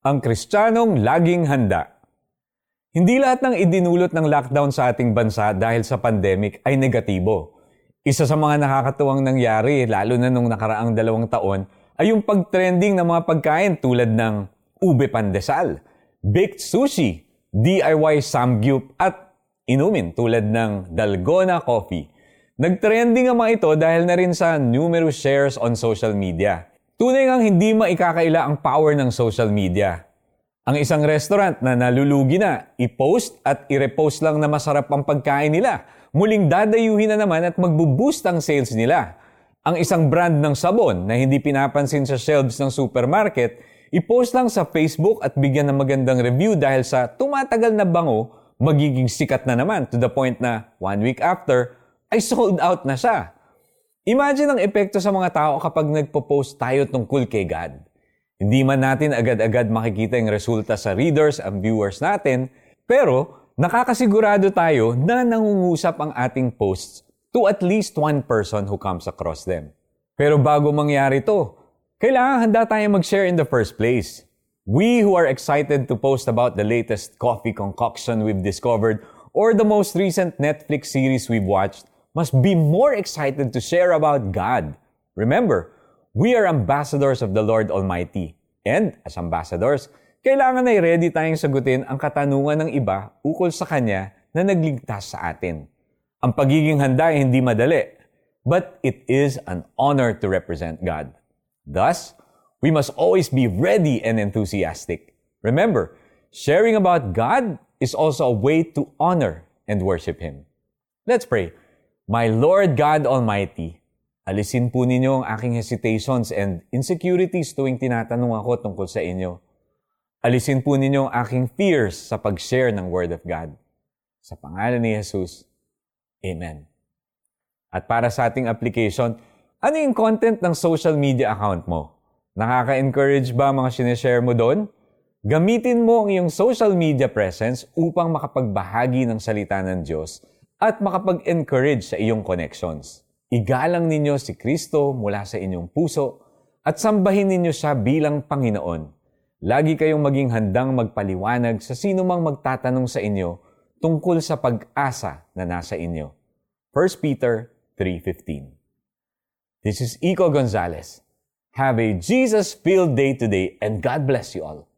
Ang Kristiyanong laging handa. Hindi lahat ng idinulot ng lockdown sa ating bansa dahil sa pandemic ay negatibo. Isa sa mga nakakatuwang nangyari, lalo na nung nakaraang dalawang taon, ay yung pag-trending ng mga pagkain tulad ng ube pandesal, baked sushi, DIY samgyup at inumin tulad ng dalgona coffee. Nag-trending ang mga ito dahil na rin sa numerous shares on social media. Tunay ngang hindi maikakaila ang power ng social media. Ang isang restaurant na nalulugi na, i-post at i-repost lang na masarap ang pagkain nila. Muling dadayuhin na naman at magbo-boost ang sales nila. Ang isang brand ng sabon na hindi pinapansin sa shelves ng supermarket, i-post lang sa Facebook at bigyan ng magandang review dahil sa tumatagal na bango, magiging sikat na naman to the point na one week after, ay sold out na siya. Imagine ang epekto sa mga tao kapag nagpo-post tayo tungkol kay God. Hindi man natin agad-agad makikita yung resulta sa readers and viewers natin, pero nakakasigurado tayo na nangungusap ang ating posts to at least one person who comes across them. Pero bago mangyari to, kailangan handa tayo mag-share in the first place. We who are excited to post about the latest coffee concoction we've discovered or the most recent Netflix series we've watched must be more excited to share about God. Remember, we are ambassadors of the Lord Almighty. And as ambassadors, kailangan ay ready tayong sagutin ang katanungan ng iba ukol sa Kanya na nagligtas sa atin. Ang pagiging handa ay hindi madali, but it is an honor to represent God. Thus, we must always be ready and enthusiastic. Remember, sharing about God is also a way to honor and worship Him. Let's pray. My Lord God Almighty, alisin po ninyo ang aking hesitations and insecurities tuwing tinatanong ako tungkol sa inyo. Alisin po ninyo ang aking fears sa pag-share ng Word of God. Sa pangalan ni Jesus, Amen. At para sa ating application, ano yung content ng social media account mo? Nakaka-encourage ba mga sineshare mo doon? Gamitin mo ang iyong social media presence upang makapagbahagi ng salita ng Diyos at makapag-encourage sa iyong connections. Igalang ninyo si Kristo mula sa inyong puso at sambahin ninyo siya bilang Panginoon. Lagi kayong maging handang magpaliwanag sa sino mang magtatanong sa inyo tungkol sa pag-asa na nasa inyo. 1 Peter 3.15 This is Iko Gonzalez. Have a Jesus-filled day today and God bless you all.